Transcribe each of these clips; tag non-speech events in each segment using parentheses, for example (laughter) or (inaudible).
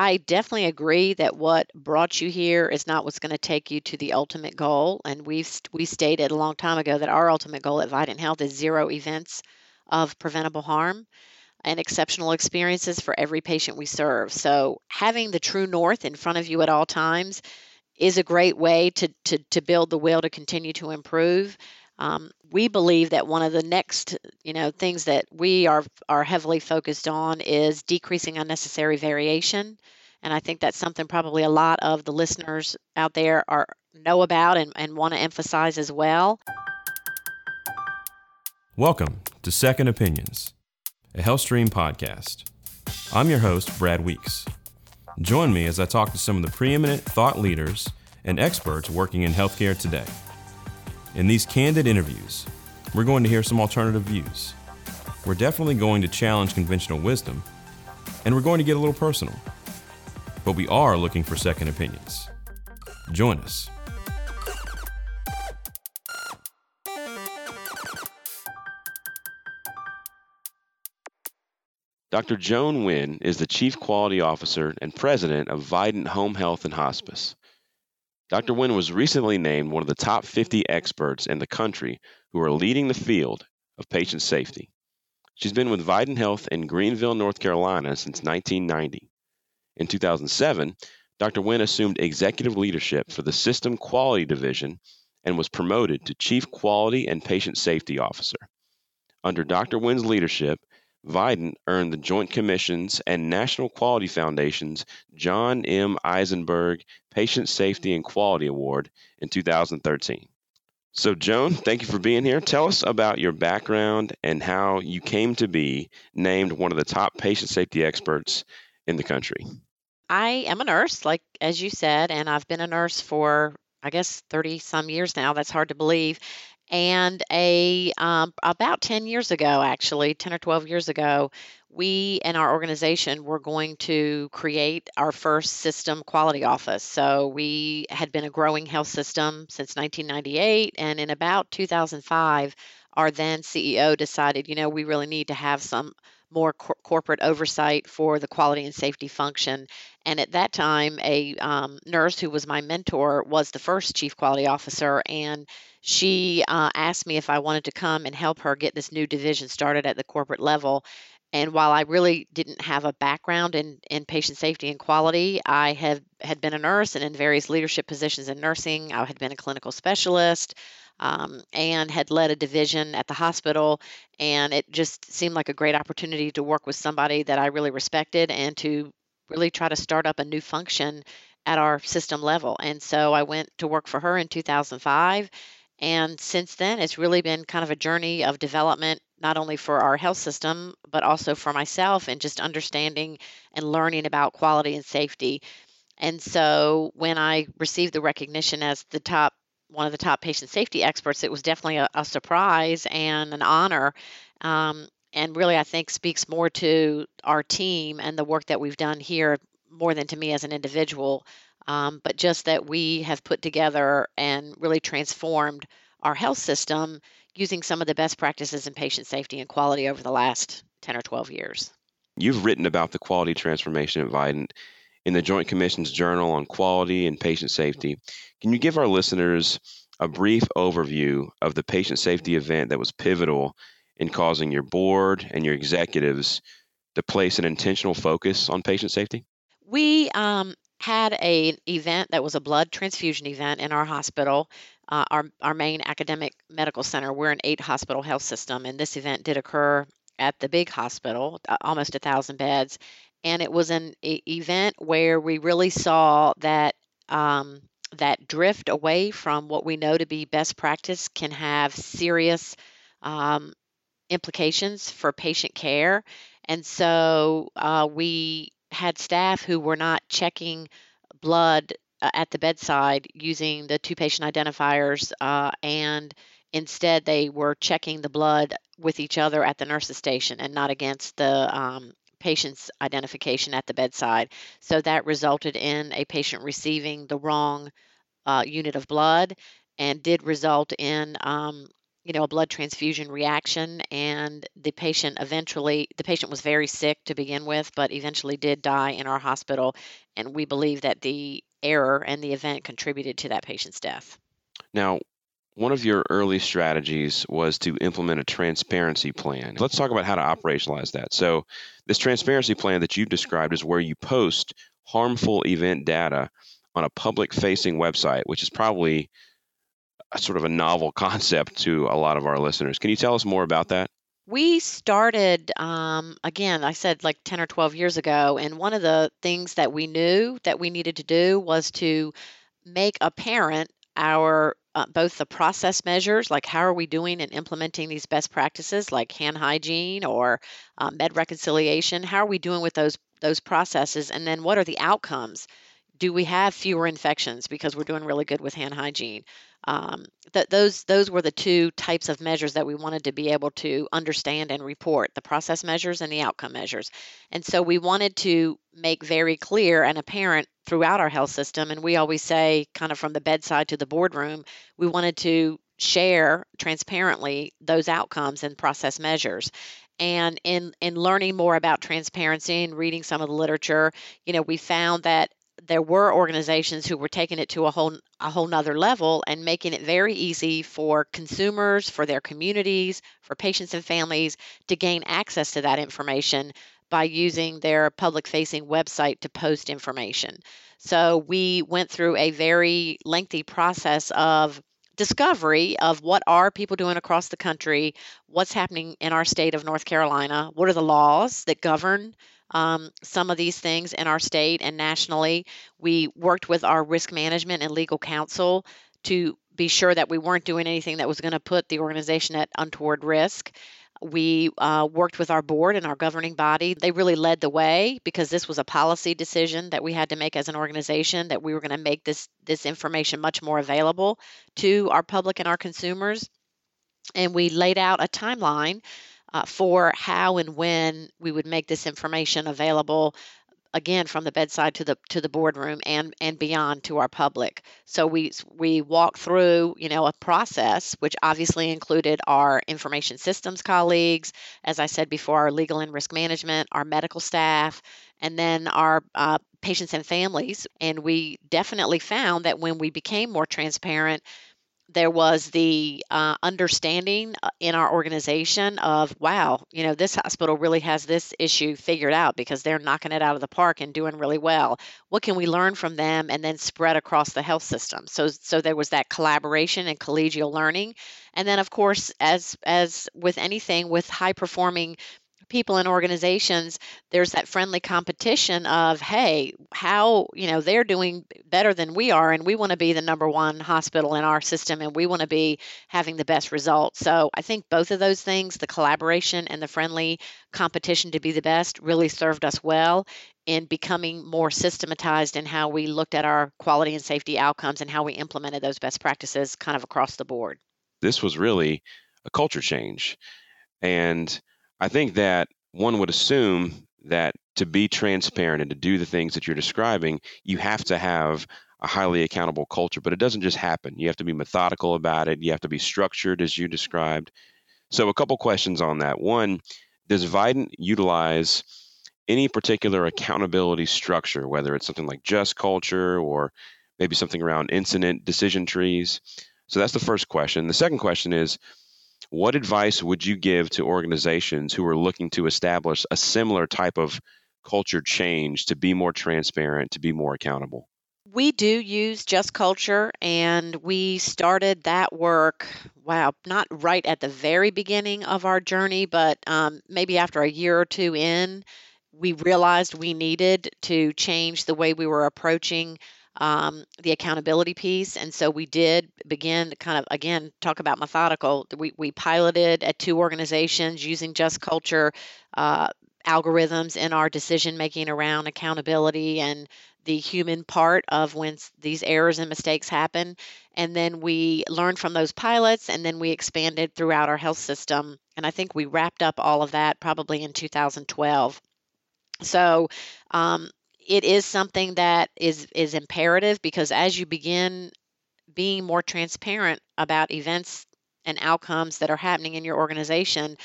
I definitely agree that what brought you here is not what's going to take you to the ultimate goal. And we've we stated a long time ago that our ultimate goal at Vidant Health is zero events of preventable harm and exceptional experiences for every patient we serve. So having the true north in front of you at all times is a great way to to, to build the will to continue to improve. Um, we believe that one of the next, you know, things that we are are heavily focused on is decreasing unnecessary variation, and I think that's something probably a lot of the listeners out there are know about and, and want to emphasize as well. Welcome to Second Opinions, a HealthStream podcast. I'm your host, Brad Weeks. Join me as I talk to some of the preeminent thought leaders and experts working in healthcare today. In these candid interviews, we're going to hear some alternative views. We're definitely going to challenge conventional wisdom, and we're going to get a little personal. But we are looking for second opinions. Join us. Dr. Joan Wynn is the Chief Quality Officer and President of Vidant Home Health and Hospice. Dr. Wynn was recently named one of the top 50 experts in the country who are leading the field of patient safety. She's been with Vidant Health in Greenville, North Carolina since 1990. In 2007, Dr. Wynn assumed executive leadership for the System Quality Division and was promoted to Chief Quality and Patient Safety Officer. Under Dr. Wynn's leadership, Vidant earned the Joint Commission's and National Quality Foundation's John M. Eisenberg Patient Safety and Quality Award in 2013. So, Joan, thank you for being here. Tell us about your background and how you came to be named one of the top patient safety experts in the country. I am a nurse, like as you said, and I've been a nurse for I guess 30 some years now. That's hard to believe and a um, about 10 years ago actually 10 or 12 years ago we and our organization were going to create our first system quality office. So we had been a growing health system since 1998 and in about 2005 our then ceo decided you know we really need to have some more cor- corporate oversight for the quality and safety function. And at that time, a um, nurse who was my mentor was the first chief quality officer, and she uh, asked me if I wanted to come and help her get this new division started at the corporate level. And while I really didn't have a background in, in patient safety and quality, I have had been a nurse and in various leadership positions in nursing. I had been a clinical specialist um, and had led a division at the hospital. And it just seemed like a great opportunity to work with somebody that I really respected and to really try to start up a new function at our system level. And so I went to work for her in 2005 and since then, it's really been kind of a journey of development, not only for our health system, but also for myself and just understanding and learning about quality and safety. And so when I received the recognition as the top one of the top patient safety experts, it was definitely a, a surprise and an honor. Um, and really, I think speaks more to our team and the work that we've done here more than to me as an individual um, but just that we have put together and really transformed our health system using some of the best practices in patient safety and quality over the last 10 or 12 years. You've written about the quality transformation at Vidant in the Joint Commission's Journal on Quality and Patient Safety. Can you give our listeners a brief overview of the patient safety event that was pivotal in causing your board and your executives to place an intentional focus on patient safety? We um, had a event that was a blood transfusion event in our hospital, uh, our our main academic medical center. We're an eight hospital health system, and this event did occur at the big hospital, uh, almost a thousand beds, and it was an e- event where we really saw that. Um, that drift away from what we know to be best practice can have serious um, implications for patient care. And so uh, we had staff who were not checking blood at the bedside using the two patient identifiers, uh, and instead they were checking the blood with each other at the nurse's station and not against the um, patient's identification at the bedside. So that resulted in a patient receiving the wrong uh, unit of blood and did result in um, you know, a blood transfusion reaction, and the patient eventually, the patient was very sick to begin with, but eventually did die in our hospital. And we believe that the error and the event contributed to that patient's death. Now, one of your early strategies was to implement a transparency plan. Let's talk about how to operationalize that. So, this transparency plan that you've described is where you post harmful event data on a public facing website, which is probably a sort of a novel (laughs) concept to a lot of our listeners. Can you tell us more about that? We started, um, again, I said like 10 or 12 years ago, and one of the things that we knew that we needed to do was to make apparent our uh, both the process measures, like how are we doing and implementing these best practices, like hand hygiene or uh, med reconciliation. How are we doing with those those processes, and then what are the outcomes? Do we have fewer infections because we're doing really good with hand hygiene? Um, that those those were the two types of measures that we wanted to be able to understand and report: the process measures and the outcome measures. And so we wanted to make very clear and apparent throughout our health system. And we always say, kind of from the bedside to the boardroom, we wanted to share transparently those outcomes and process measures and in in learning more about transparency and reading some of the literature you know we found that there were organizations who were taking it to a whole a whole nother level and making it very easy for consumers for their communities for patients and families to gain access to that information by using their public facing website to post information. So we went through a very lengthy process of discovery of what are people doing across the country, what's happening in our state of North Carolina, what are the laws that govern um, some of these things in our state and nationally. We worked with our risk management and legal counsel to be sure that we weren't doing anything that was going to put the organization at untoward risk. We uh, worked with our board and our governing body. They really led the way because this was a policy decision that we had to make as an organization that we were going to make this this information much more available to our public and our consumers. And we laid out a timeline uh, for how and when we would make this information available again from the bedside to the to the boardroom and and beyond to our public. So we we walked through you know a process which obviously included our information systems colleagues as i said before our legal and risk management our medical staff and then our uh, patients and families. And we definitely found that when we became more transparent there was the uh, understanding uh, in our organization of wow you know this hospital really has this issue figured out because they're knocking it out of the park and doing really well. What can we learn from them and then spread across the health system? So so there was that collaboration and collegial learning. And then of course as as with anything with high performing people in organizations there's that friendly competition of hey how you know they're doing better than we are and we want to be the number one hospital in our system and we want to be having the best results. So i think both of those things the collaboration and the friendly competition to be the best really served us well in becoming more systematized in how we looked at our quality and safety outcomes and how we implemented those best practices kind of across the board. This was really a culture change and I think that one would assume that to be transparent and to do the things that you're describing, you have to have a highly accountable culture, but it doesn't just happen. You have to be methodical about it. You have to be structured as you described. So, a couple questions on that. One, does Vidant utilize any particular accountability structure, whether it's something like just culture or maybe something around incident decision trees? So, that's the first question. The second question is what advice would you give to organizations who are looking to establish a similar type of culture change to be more transparent, to be more accountable? We do use Just Culture, and we started that work, wow, not right at the very beginning of our journey, but um, maybe after a year or two in, we realized we needed to change the way we were approaching um, the accountability piece. And so we did begin to kind of, again, talk about methodical. We, we piloted at two organizations using Just Culture uh, algorithms in our decision making around accountability and the human part of when these errors and mistakes happen. And then we learned from those pilots and then we expanded throughout our health system. And I think we wrapped up all of that probably in 2012. So um, it is something that is is imperative because as you begin being more transparent about events and outcomes that are happening in your organization,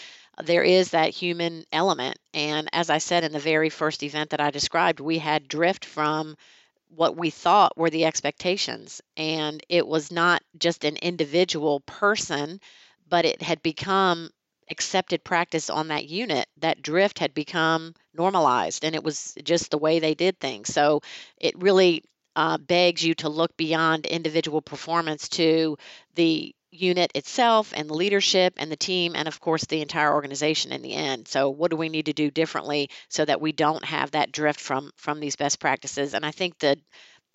there is that human element. And as I said in the very first event that I described, we had drift from what we thought were the expectations. And it was not just an individual person, but it had become accepted practice on that unit. That drift had become normalized and it was just the way they did things. So it really uh, begs you to look beyond individual performance to the unit itself and the leadership and the team and of course the entire organization in the end so what do we need to do differently so that we don't have that drift from from these best practices and i think the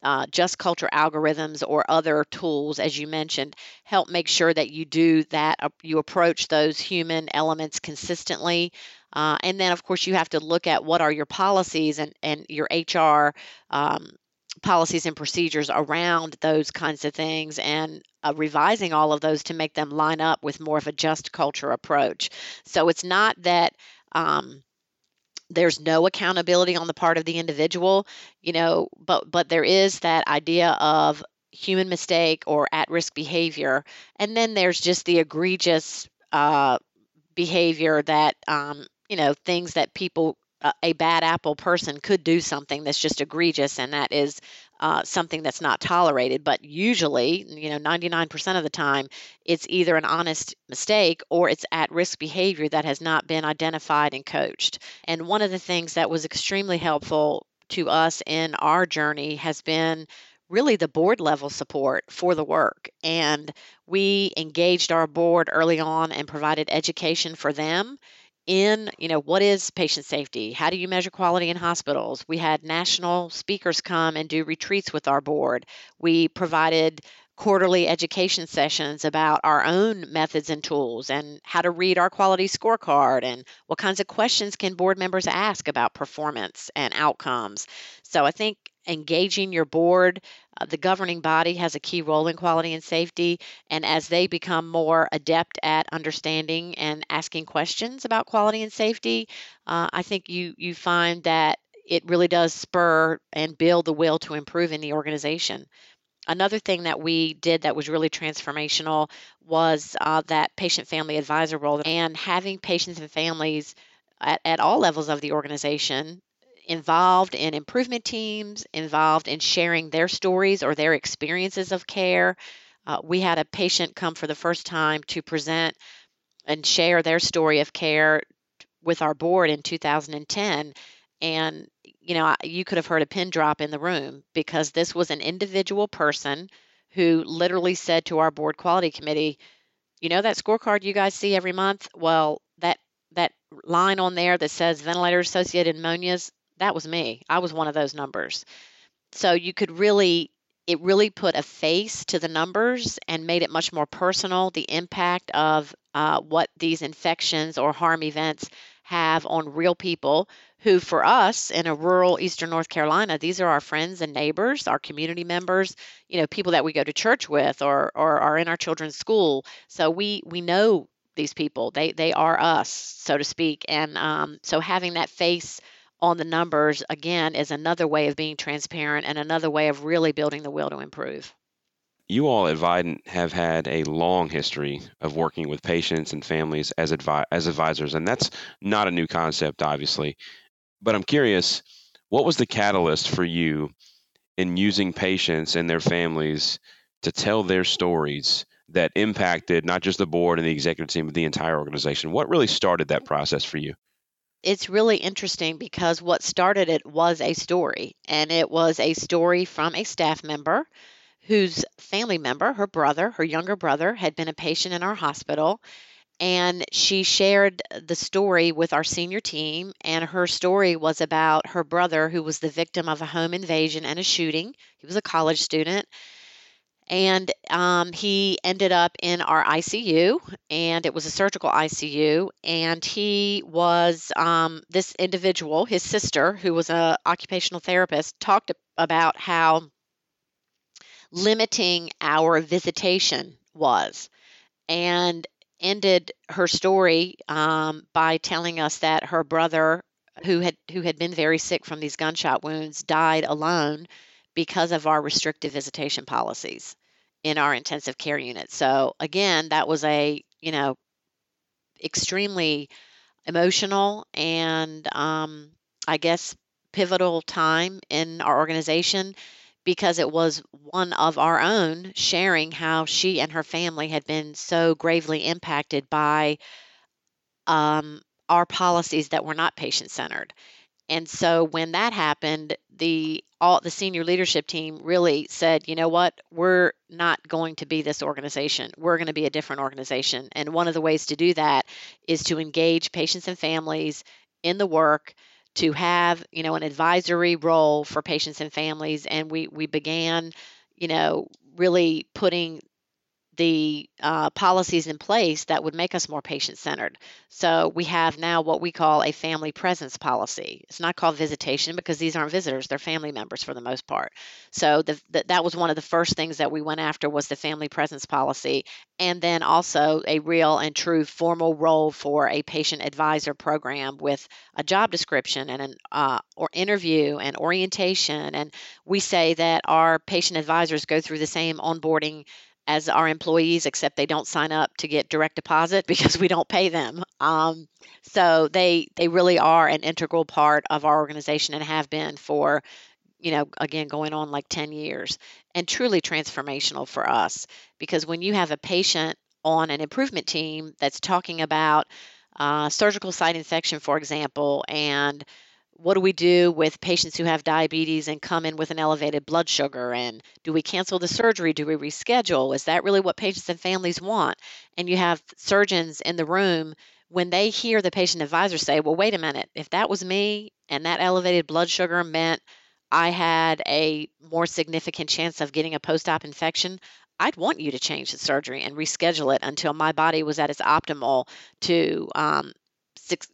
uh, just culture algorithms or other tools, as you mentioned, help make sure that you do that. You approach those human elements consistently. Uh, and then, of course, you have to look at what are your policies and, and your HR um, policies and procedures around those kinds of things and uh, revising all of those to make them line up with more of a just culture approach. So it's not that um, there's no accountability on the part of the individual, you know, but but there is that idea of human mistake or at-risk behavior, and then there's just the egregious uh, behavior that um, you know things that people a bad apple person could do something that's just egregious and that is uh, something that's not tolerated but usually you know 99% of the time it's either an honest mistake or it's at risk behavior that has not been identified and coached and one of the things that was extremely helpful to us in our journey has been really the board level support for the work. And we engaged our board early on and provided education for them in you know what is patient safety? How do you measure quality in hospitals? We had national speakers come and do retreats with our board. We provided quarterly education sessions about our own methods and tools and how to read our quality scorecard and what kinds of questions can board members ask about performance and outcomes. So i think engaging your board. Uh, the governing body has a key role in quality and safety, and as they become more adept at understanding and asking questions about quality and safety, uh, I think you you find that it really does spur and build the will to improve in the organization. Another thing that we did that was really transformational was uh, that patient family advisor role and having patients and families at, at all levels of the organization involved in improvement teams, involved in sharing their stories or their experiences of care. Uh, we had a patient come for the first time to present and share their story of care with our board in 2010. And, you know, you could have heard a pin drop in the room because this was an individual person who literally said to our board quality committee, you know, that scorecard you guys see every month? Well, that that line on there that says ventilator associated pneumonias that was me. I was one of those numbers. So you could really it really put a face to the numbers and made it much more personal the impact of uh, what these infections or harm events have on real people who for us in a rural eastern north carolina these are our friends and neighbors our community members you know people that we go to church with or or are in our children's school so we we know these people they they are us so to speak and um, so having that face on the numbers again is another way of being transparent and another way of really building the will to improve. You all at Vidant have had a long history of working with patients and families as advi- as advisors, and that's not a new concept, obviously. But I'm curious, what was the catalyst for you in using patients and their families to tell their stories that impacted not just the board and the executive team, but the entire organization? What really started that process for you? It's really interesting because what started it was a story, and it was a story from a staff member whose family member, her brother, her younger brother, had been a patient in our hospital. And she shared the story with our senior team. And her story was about her brother, who was the victim of a home invasion and a shooting. He was a college student and um, he ended up in our ICU, and it was a surgical ICU. And he was um, this individual, his sister, who was a occupational therapist, talked about how limiting our visitation was, and ended her story um, by telling us that her brother, who had who had been very sick from these gunshot wounds, died alone because of our restrictive visitation policies in our intensive care unit. So again, that was a, you know, extremely emotional and um, I guess pivotal time in our organization because it was one of our own sharing how she and her family had been so gravely impacted by um, our policies that were not patient centered. And so when that happened, the all the senior leadership team really said, you know what, we're not going to be this organization. We're going to be a different organization. And one of the ways to do that is to engage patients and families in the work to have you know an advisory role for patients and families and we we began you know really putting the uh, policies in place that would make us more patient centered. So we have now what we call a family presence policy. It's not called visitation because these aren't visitors; they're family members for the most part. So the, the, that was one of the first things that we went after was the family presence policy, and then also a real and true formal role for a patient advisor program with a job description and an uh, or interview and orientation. And we say that our patient advisors go through the same onboarding as our employees, except they don't sign up to get direct deposit (laughs) because we don't pay them. Um, so they they really are an integral part of our organization and have been for, you know, again going on like 10 years, and truly transformational for us because when you have a patient on an improvement team that's talking about uh, surgical site infection, for example, and what do we do with patients who have diabetes and come in with an elevated blood sugar? And do we cancel the surgery? Do we reschedule? Is that really what patients and families want? And you have surgeons in the room when they hear the patient advisor say, well, wait a minute, if that was me and that elevated blood sugar meant I had a more significant chance of getting a post op infection, I'd want you to change the surgery and reschedule it until my body was at its optimal to um,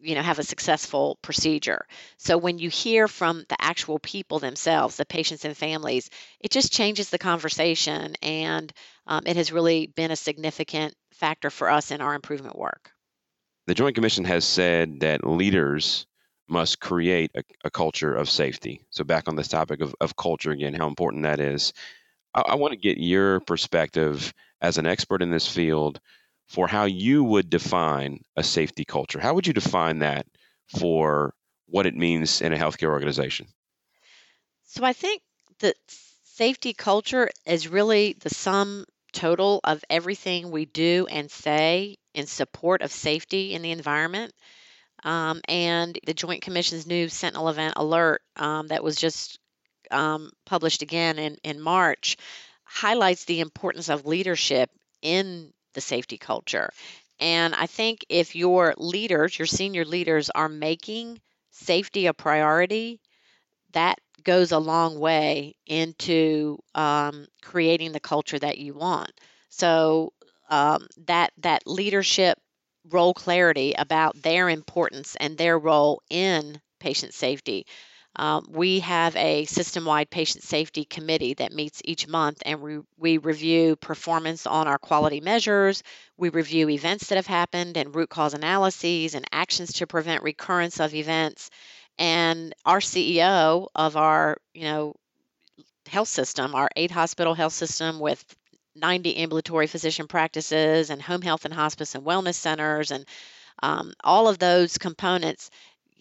you know have a successful procedure. So when you hear from the actual people themselves the patients and families it just changes the conversation and um, it has really been a significant factor for us in our improvement work. The joint commission has said that leaders must create a, a culture of safety. So back on this topic of, of culture again how important that is. I, I want to get your perspective as an expert in this field for how you would define a safety culture. How would you define that for what it means in a healthcare organization? So I think that safety culture is really the sum total of everything we do and say in support of safety in the environment. Um, and the Joint Commission's new Sentinel Event Alert um, that was just um, published again in, in March highlights the importance of leadership in the safety culture. And I think if your leaders, your senior leaders, are making safety a priority, that goes a long way into um, creating the culture that you want. So um, that that leadership role clarity about their importance and their role in patient safety um, we have a system wide patient safety committee that meets each month and we, we review performance on our quality measures. We review events that have happened and root cause analyses and actions to prevent recurrence of events. And our CEO of our, you know, health system, our eight hospital health system with 90 ambulatory physician practices and home health and hospice and wellness centers and um, all of those components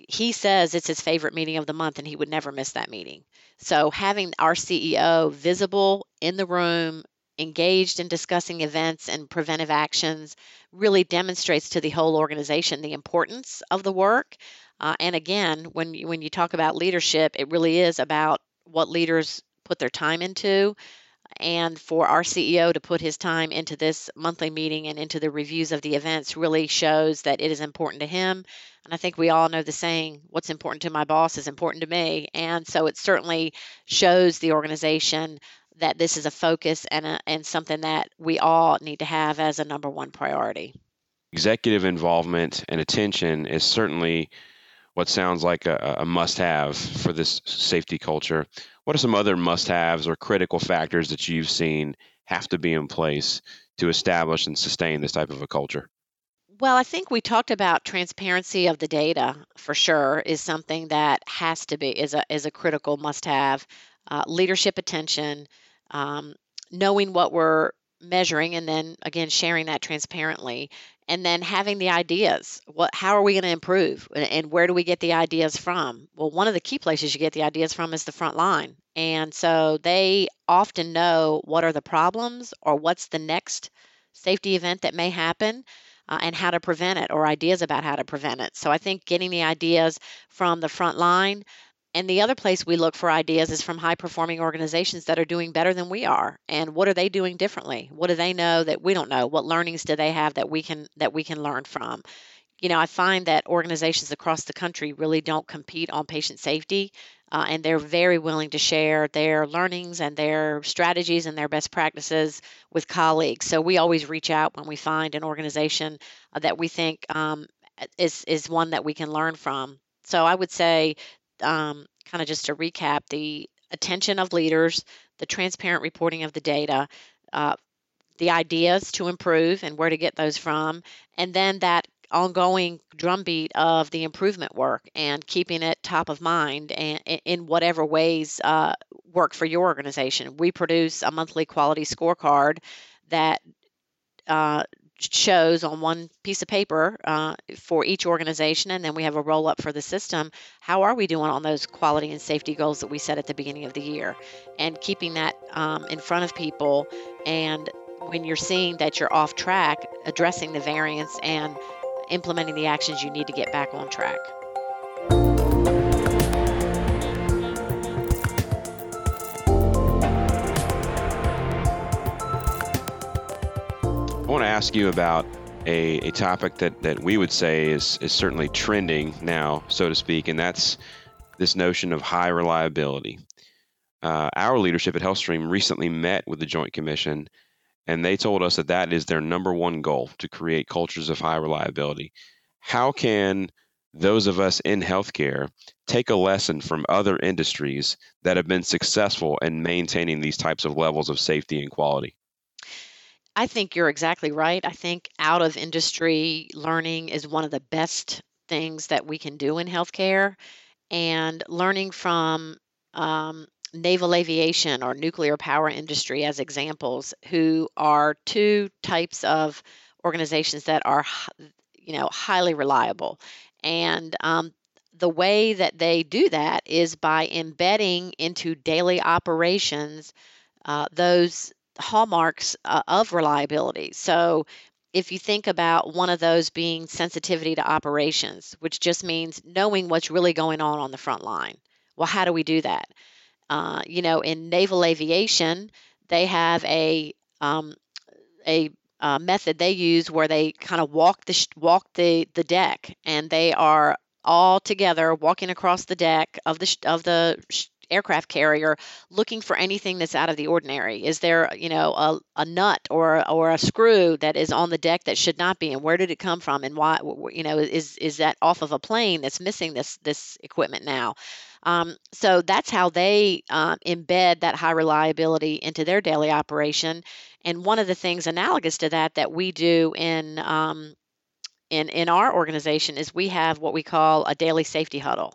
he says it's his favorite meeting of the month and he would never miss that meeting. So having our CEO visible in the room, engaged in discussing events and preventive actions really demonstrates to the whole organization the importance of the work. Uh, and again, when you, when you talk about leadership, it really is about what leaders put their time into and for our CEO to put his time into this monthly meeting and into the reviews of the events really shows that it is important to him. And I think we all know the saying, what's important to my boss is important to me. And so it certainly shows the organization that this is a focus and, a, and something that we all need to have as a number one priority. Executive involvement and attention is certainly what sounds like a, a must have for this safety culture. What are some other must haves or critical factors that you've seen have to be in place to establish and sustain this type of a culture? Well, I think we talked about transparency of the data for sure is something that has to be is a is a critical must have. Uh, leadership attention, um, knowing what we're measuring and then again sharing that transparently and then having the ideas. What how are we going to improve and where do we get the ideas from? Well one of the key places you get the ideas from is the front line. And so they often know what are the problems or what's the next safety event that may happen uh, and how to prevent it or ideas about how to prevent it. So i think getting the ideas from the front line and the other place we look for ideas is from high performing organizations that are doing better than we are. And what are they doing differently? What do they know that we don't know? What learnings do they have that we can that we can learn from? You know, I find that organizations across the country really don't compete on patient safety, uh, and they're very willing to share their learnings and their strategies and their best practices with colleagues. So we always reach out when we find an organization uh, that we think um, is is one that we can learn from. So I would say um, kind of just to recap the attention of leaders, the transparent reporting of the data, uh, the ideas to improve and where to get those from, and then that ongoing drumbeat of the improvement work and keeping it top of mind and in whatever ways uh, work for your organization. We produce a monthly quality scorecard that uh, shows on one piece of paper uh, for each organization, and then we have a roll up for the system. How are we doing on those quality and safety goals that we set at the beginning of the year? And keeping that um, in front of people, and when you're seeing that you're off track, addressing the variance and implementing the actions you need to get back on track. I want to ask you about a, a topic that, that we would say is, is certainly trending now, so to speak, and that's this notion of high reliability. Uh, our leadership at HealthStream recently met with the Joint Commission, and they told us that that is their number one goal to create cultures of high reliability. How can those of us in healthcare take a lesson from other industries that have been successful in maintaining these types of levels of safety and quality? I think you're exactly right. I think out of industry learning is one of the best things that we can do in healthcare. And learning from um, naval aviation or nuclear power industry as examples, who are two types of organizations that are, you know, highly reliable. And um, the way that they do that is by embedding into daily operations uh, those hallmarks uh, of reliability. So, if you think about one of those being sensitivity to operations, which just means knowing what's really going on on the front line. Well, how do we do that? Uh, you know, in naval aviation, they have a um, a uh, method they use where they kind of walk the walk the the deck, and they are all together walking across the deck of the of the aircraft carrier looking for anything that's out of the ordinary? Is there you know a, a nut or or a screw that is on the deck that should not be? And where did it come from? And why you know is is that off of a plane that's missing this this equipment now? Um, so that's how they uh, embed that high reliability into their daily operation. And one of the things analogous to that that we do in um, in in our organization is we have what we call a daily safety huddle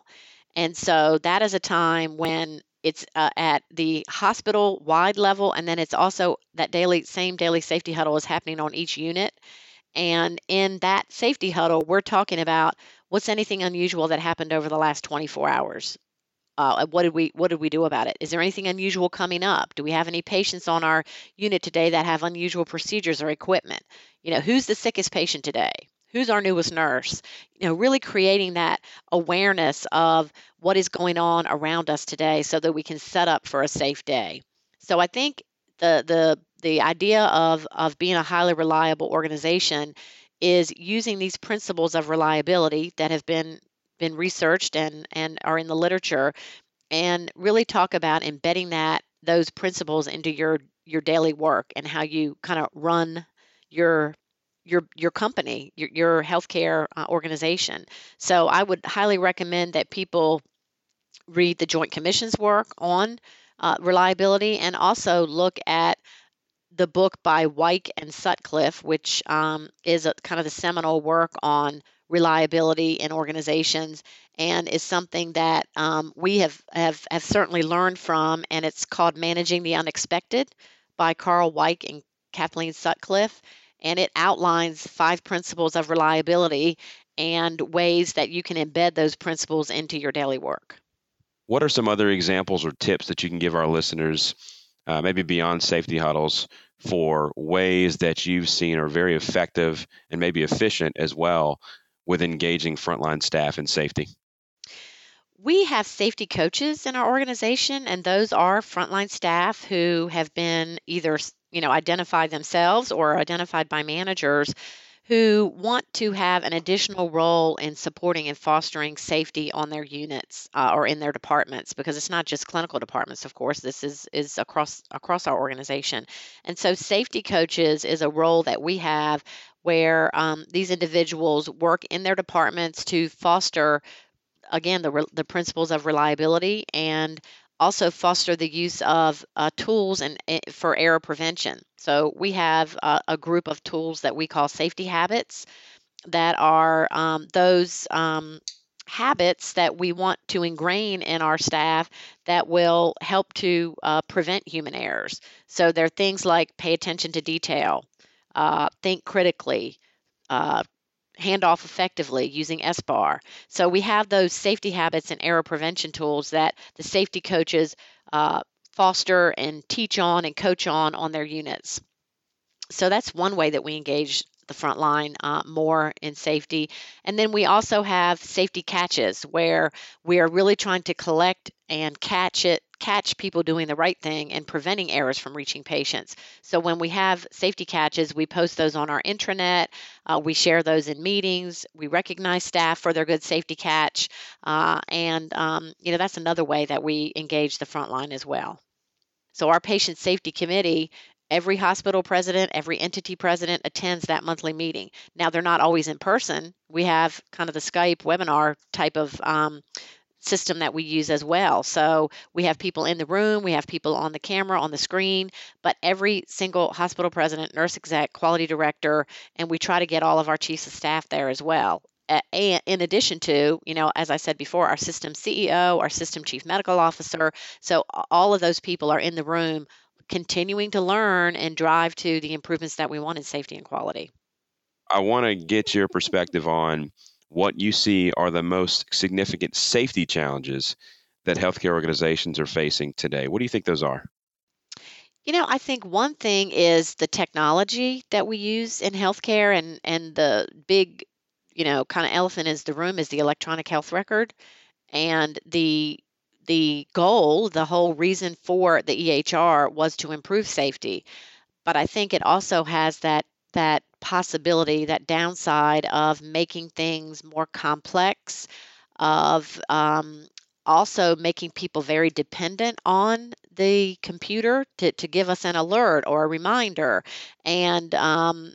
and so that is a time when it's uh, at the hospital wide level, and then it's also that daily same daily safety huddle is happening on each unit. And in that safety huddle, we're talking about what's anything unusual that happened over the last 24 hours. Uh, what did we what did we do about it? Is there anything unusual coming up? Do we have any patients on our unit today that have unusual procedures or equipment? You know, who's the sickest patient today? Who's our newest nurse? You know really creating that awareness of what is going on around us today so that we can set up for a safe day. So i think the the the idea of of being a highly reliable organization is using these principles of reliability that have been been researched and and are in the literature and really talk about embedding that those principles into your your daily work and how you kind of run your your your company, your, your healthcare uh, organization. So I would highly recommend that people read the Joint Commission's work on uh, reliability and also look at the book by Weick and Sutcliffe, which um, is a, kind of the seminal work on reliability in organizations and is something that um, we have, have, have certainly learned from, and it's called Managing the Unexpected by Karl Weick and Kathleen Sutcliffe, and it outlines five principles of reliability and ways that you can embed those principles into your daily work. What are some other examples or tips that you can give our listeners, uh, maybe beyond safety huddles, for ways that you've seen are very effective and maybe efficient as well with engaging frontline staff in safety? We have safety coaches in our organization, and those are frontline staff who have been either you know identified themselves or identified by managers who want to have an additional role in supporting and fostering safety on their units uh, or in their departments because it's not just clinical departments of course this is is across across our organization. And so safety coaches is a role that we have where um, these individuals work in their departments to foster again the, the principles of reliability and also foster the use of uh, tools and eh, for error prevention. So we have uh, a group of tools that we call safety habits that are um, those um, habits that we want to ingrain in our staff that will help to uh, prevent human errors. So there are things like pay attention to detail, uh, think critically, uh, hand off effectively using SBAR. So we have those safety habits and error prevention tools that the safety coaches uh, foster and teach on and coach on on their units. So that's one way that we engage the front line uh, more in safety. And then we also have safety catches where we are really trying to collect and catch it catch people doing the right thing and preventing errors from reaching patients. So when we have safety catches, we post those on our intranet. Uh, we share those in meetings. We recognize staff for their good safety catch, uh, and um, you know that's another way that we engage the front line as well. So our patient safety committee every hospital president, every entity president attends that monthly meeting. Now, they're not always in person. We have kind of the Skype webinar type of um, system that we use as well. So we have people in the room, we have people on the camera, on the screen, but every single hospital president, nurse exec, quality director, and we try to get all of our chiefs of staff there as well. And in addition to, you know, as I said before, our system CEO, our system chief medical officer. So all of those people are in the room continuing to learn and drive to the improvements that we want in safety and quality. I want to get your perspective on what you see are the most significant safety challenges that healthcare organizations are facing today. What do you think those are? You know, I think one thing is the technology that we use in healthcare, and and the big, you know, kind of elephant is the room is the electronic health record, and the the goal, the whole reason for the EHR was to improve safety, but I think it also has that that possibility, that downside of making things more complex, of um, also making people very dependent on the computer to, to give us an alert or a reminder. And um,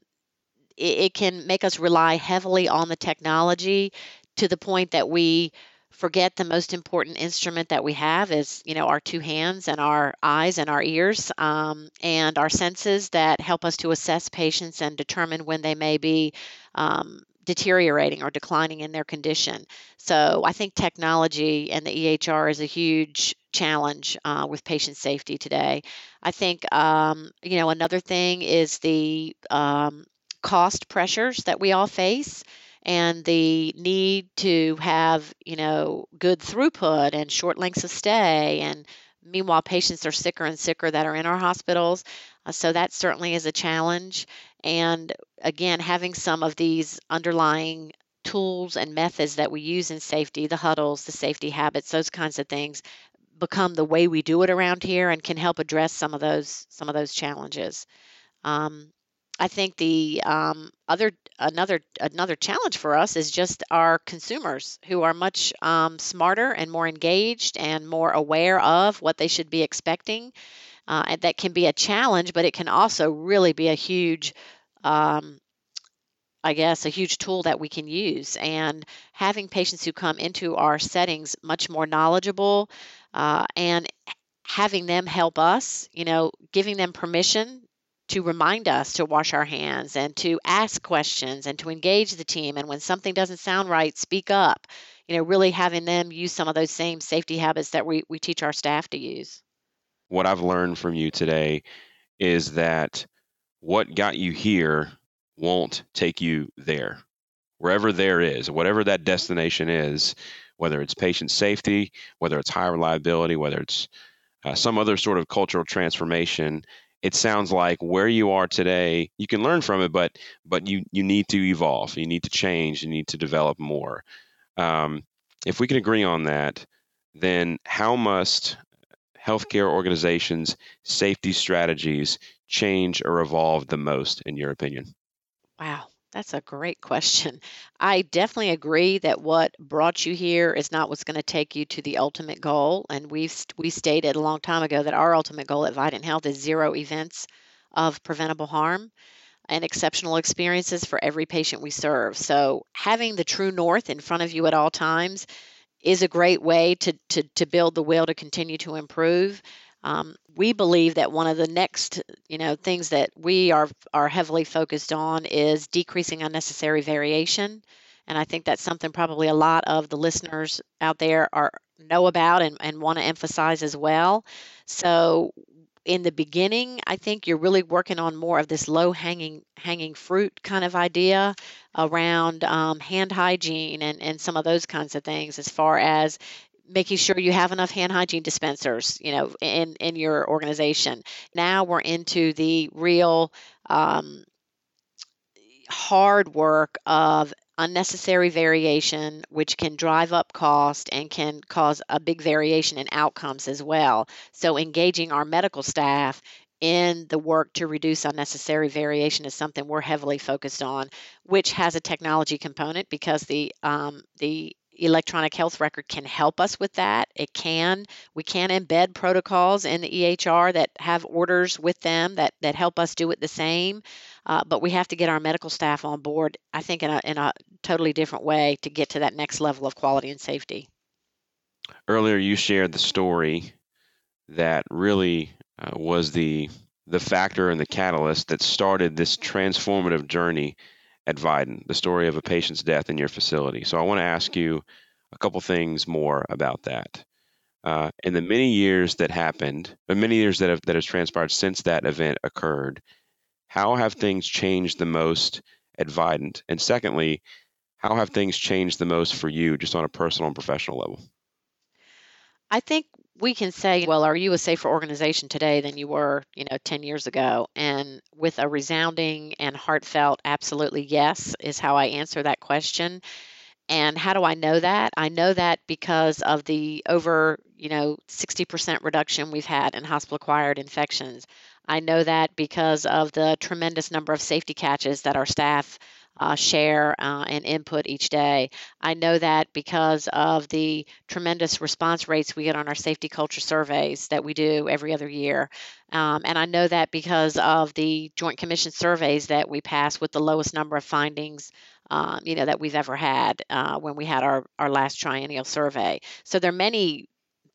it, it can make us rely heavily on the technology to the point that we forget the most important instrument that we have is you know our two hands and our eyes and our ears um, and our senses that help us to assess patients and determine when they may be um, deteriorating or declining in their condition. So i think technology and the ehr is a huge challenge uh, with patient safety today. I think um, you know another thing is the um, cost pressures that we all face and the need to have, you know, good throughput and short lengths of stay. And meanwhile, patients are sicker and sicker that are in our hospitals. Uh, so that certainly is a challenge. And again, having some of these underlying tools and methods that we use in safety, the huddles, the safety habits, those kinds of things become the way we do it around here and can help address some of those some of those challenges. Um, I think the um, other another another challenge for us is just our consumers who are much um, smarter and more engaged and more aware of what they should be expecting. Uh, and that can be a challenge, but it can also really be a huge, um, I guess, a huge tool that we can use. And having patients who come into our settings much more knowledgeable uh, and having them help us, you know, giving them permission to remind us to wash our hands and to ask questions and to engage the team. And when something doesn't sound right, speak up. You know, really having them use some of those same safety habits that we, we teach our staff to use. What I've learned from you today is that what got you here won't take you there. Wherever there is, whatever that destination is, whether it's patient safety, whether it's high reliability, whether it's uh, some other sort of cultural transformation, it sounds like where you are today, you can learn from it, but but you you need to evolve, you need to change, you need to develop more. Um, if we can agree on that, then how must healthcare organizations' safety strategies change or evolve the most, in your opinion? Wow, that's a great question. (laughs) I definitely agree that what brought you here is not what's going to take you to the ultimate goal. And we've we stated a long time ago that our ultimate goal at Vidant Health is zero events of preventable harm and exceptional experiences for every patient we serve. So having the true north in front of you at all times is a great way to, to, to build the will to continue to improve. Um, we believe that one of the next, you know, things that we are are heavily focused on is decreasing unnecessary variation, and I think that's something probably a lot of the listeners out there are know about and, and want to emphasize as well. So in the beginning, I think you're really working on more of this low hanging hanging fruit kind of idea around um, hand hygiene and, and some of those kinds of things as far as making sure you have enough hand hygiene dispensers you know in in your organization now we're into the real um, hard work of unnecessary variation, which can drive up cost and can cause a big variation in outcomes as well. So, engaging our medical staff in the work to reduce unnecessary variation is something we're heavily focused on, which has a technology component because the um, the electronic health record can help us with that. It can. We can embed protocols in the EHR that have orders with them that that help us do it the same. Uh, but we have to get our medical staff on board, I think, in a, in a totally different way to get to that next level of quality and safety. Earlier, you shared the story that really uh, was the the factor and the catalyst that started this transformative journey at Vidant, the story of a patient's death in your facility. So I want to ask you a couple things more about that. Uh, in the many years that happened, the many years that have that has transpired since that event occurred, how have things changed the most at Vidant? And secondly, how have things changed the most for you just on a personal and professional level? I think we can say, well, are you a safer organization today than you were, you know, 10 years ago? And with a resounding and heartfelt absolutely yes is how I answer that question. And how do I know that? I know that because of the over, you know, 60% reduction we've had in hospital acquired infections. I know that because of the tremendous number of safety catches that our staff uh, share uh, and input each day. I know that because of the tremendous response rates we get on our safety culture surveys that we do every other year. Um, and I know that because of the Joint Commission surveys that we pass with the lowest number of findings. Um, you know that we've ever had uh, when we had our, our last triennial survey. So there are many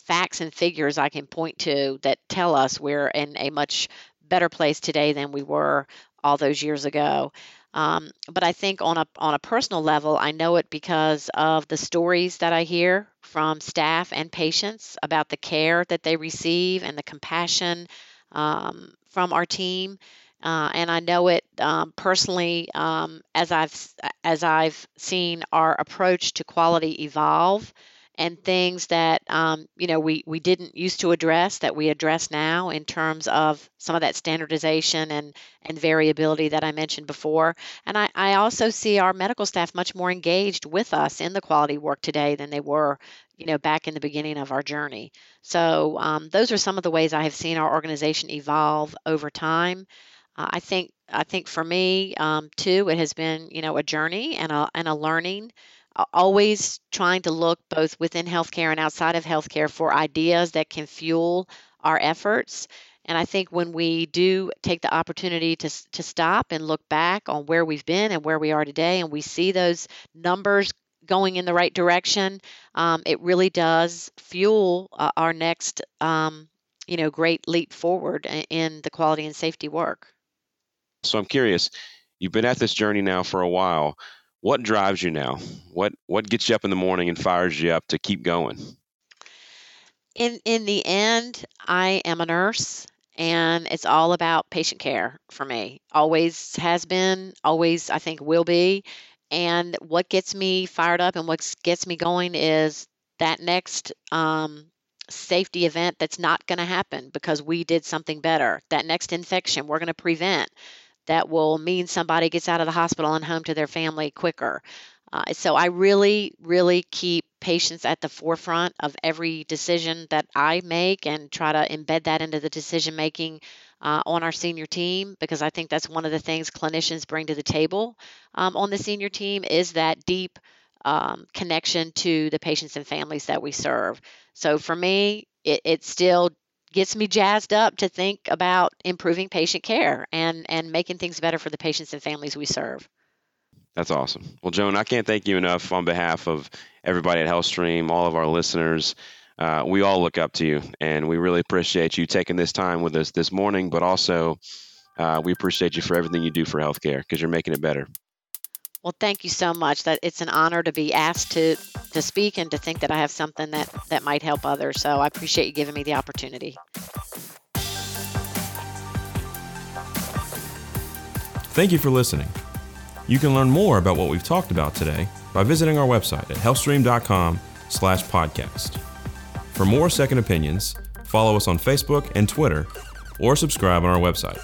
facts and figures I can point to that tell us we're in a much better place today than we were all those years ago. Um, but I think on a on a personal level, I know it because of the stories that I hear from staff and patients about the care that they receive and the compassion um, from our team. Uh, and I know it um, personally um, as I've as I've seen our approach to quality evolve and things that um, you know we we didn't used to address that we address now in terms of some of that standardization and and variability that I mentioned before. And I, I also see our medical staff much more engaged with us in the quality work today than they were you know back in the beginning of our journey. So um, those are some of the ways I have seen our organization evolve over time. Uh, I think I think for me um, too, it has been you know a journey and a and a learning always trying to look both within healthcare and outside of healthcare for ideas that can fuel our efforts. And I think when we do take the opportunity to, to stop and look back on where we've been and where we are today, and we see those numbers going in the right direction, um, it really does fuel uh, our next, um, you know, great leap forward in the quality and safety work. So I'm curious, you've been at this journey now for a while what drives you now? What what gets you up in the morning and fires you up to keep going? In in the end, I am a nurse and it's all about patient care for me. Always has been, always I think will be. And what gets me fired up and what gets me going is that next um, safety event that's not going to happen because we did something better. That next infection we're going to prevent that will mean somebody gets out of the hospital and home to their family quicker. Uh, so I really, really keep patients at the forefront of every decision that I make and try to embed that into the decision making uh, on our senior team because I think that's one of the things clinicians bring to the table um, on the senior team is that deep um, connection to the patients and families that we serve. So for me, it, it still gets me jazzed up to think about improving patient care and and making things better for the patients and families we serve. That's awesome. Well, Joan, I can't thank you enough on behalf of everybody at HealthStream, all of our listeners. Uh, we all look up to you, and we really appreciate you taking this time with us this morning. But also, uh, we appreciate you for everything you do for healthcare because you're making it better. Well, thank you so much. That it's an honor to be asked to to speak and to think that I have something that that might help others. So I appreciate you giving me the opportunity. Thank you for listening. You can learn more about what we've talked about today by visiting our website at healthstream.com/podcast. For more second opinions, follow us on Facebook and Twitter or subscribe on our website.